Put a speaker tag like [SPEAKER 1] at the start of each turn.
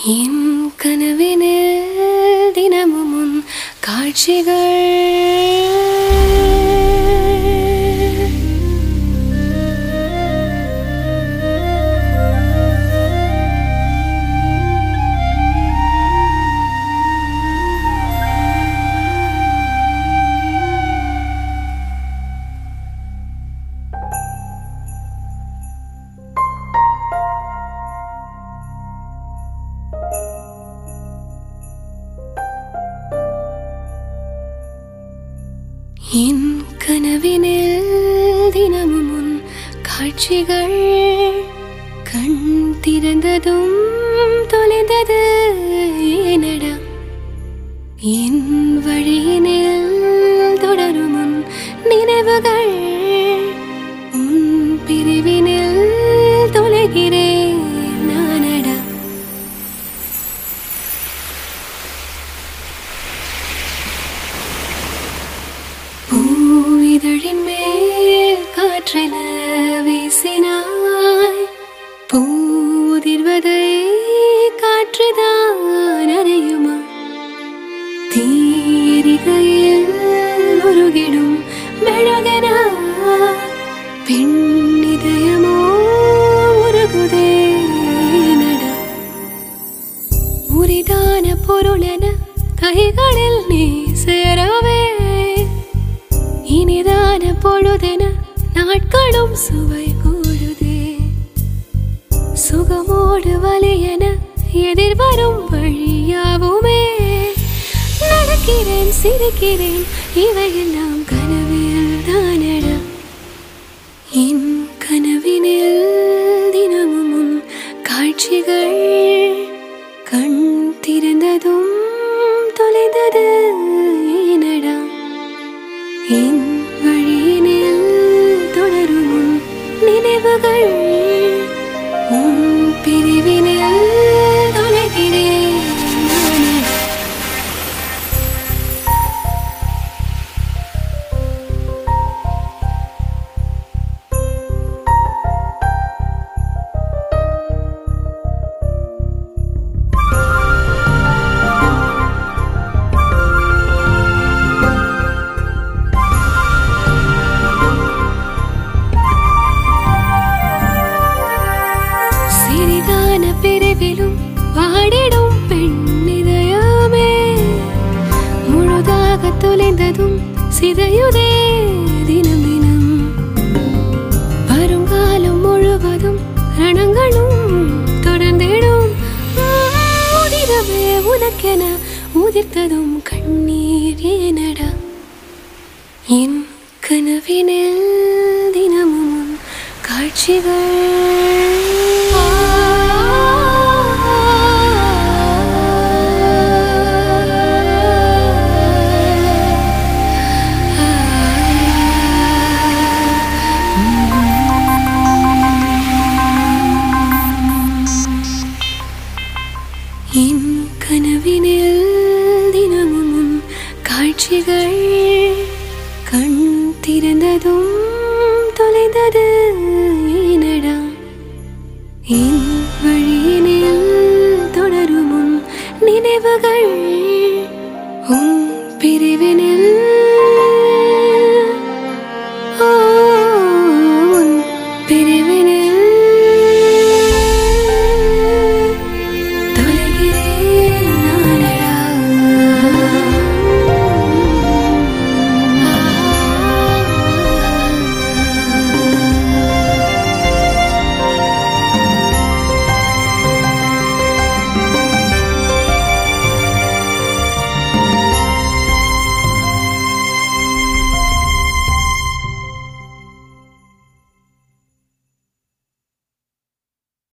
[SPEAKER 1] என் கனவினில் தினமும் காட்சிகள் என் கனவினில் தினமும் உன் காட்சிகள் கண் திறந்ததும் தொலைந்தது ஏனடா? என் வழியினில் தொடரும் உன் நினைவுகள் இதழின் மேல் காற்றென வீசினாய். பூதிர்வதை காற்றுதான் அறியுமா தீரிகையில் உருகிடும் மெழுகென? பெண் இதயமோ உருகுதே நட? உரிதான பொருளென கைகளில் நீ சேரவே பொழுதென நாட்களும் சுவை கூடுதே. சுகமோடு வலியென எதிர்வரும் வழியாவுமே. நடக்கிறேன் சிரிக்கிறேன் இவையெல்லாம் கனவில் தானட. என் கனவினில் தினமும் காட்சிகள் கண் திறந்ததும் தொலைந்தது ஏனடா? என் தொலைந்ததும் சிதையுதே தினம் தினம். வருங்காலம் முழுவதும் ரணங்களும் தொடர்ந்திடும். உதிரவே உனக்கென உதிர்த்ததும் கண்ணீர் ஏனடா. என் கனவினில் தினமும் காட்சிகள் என் கனவினில் தினமும் காட்சிகள் கண் திறந்ததும் தொலைந்தது ஏனடா? என் வழியினில் தொடருமும் நினைவுகள்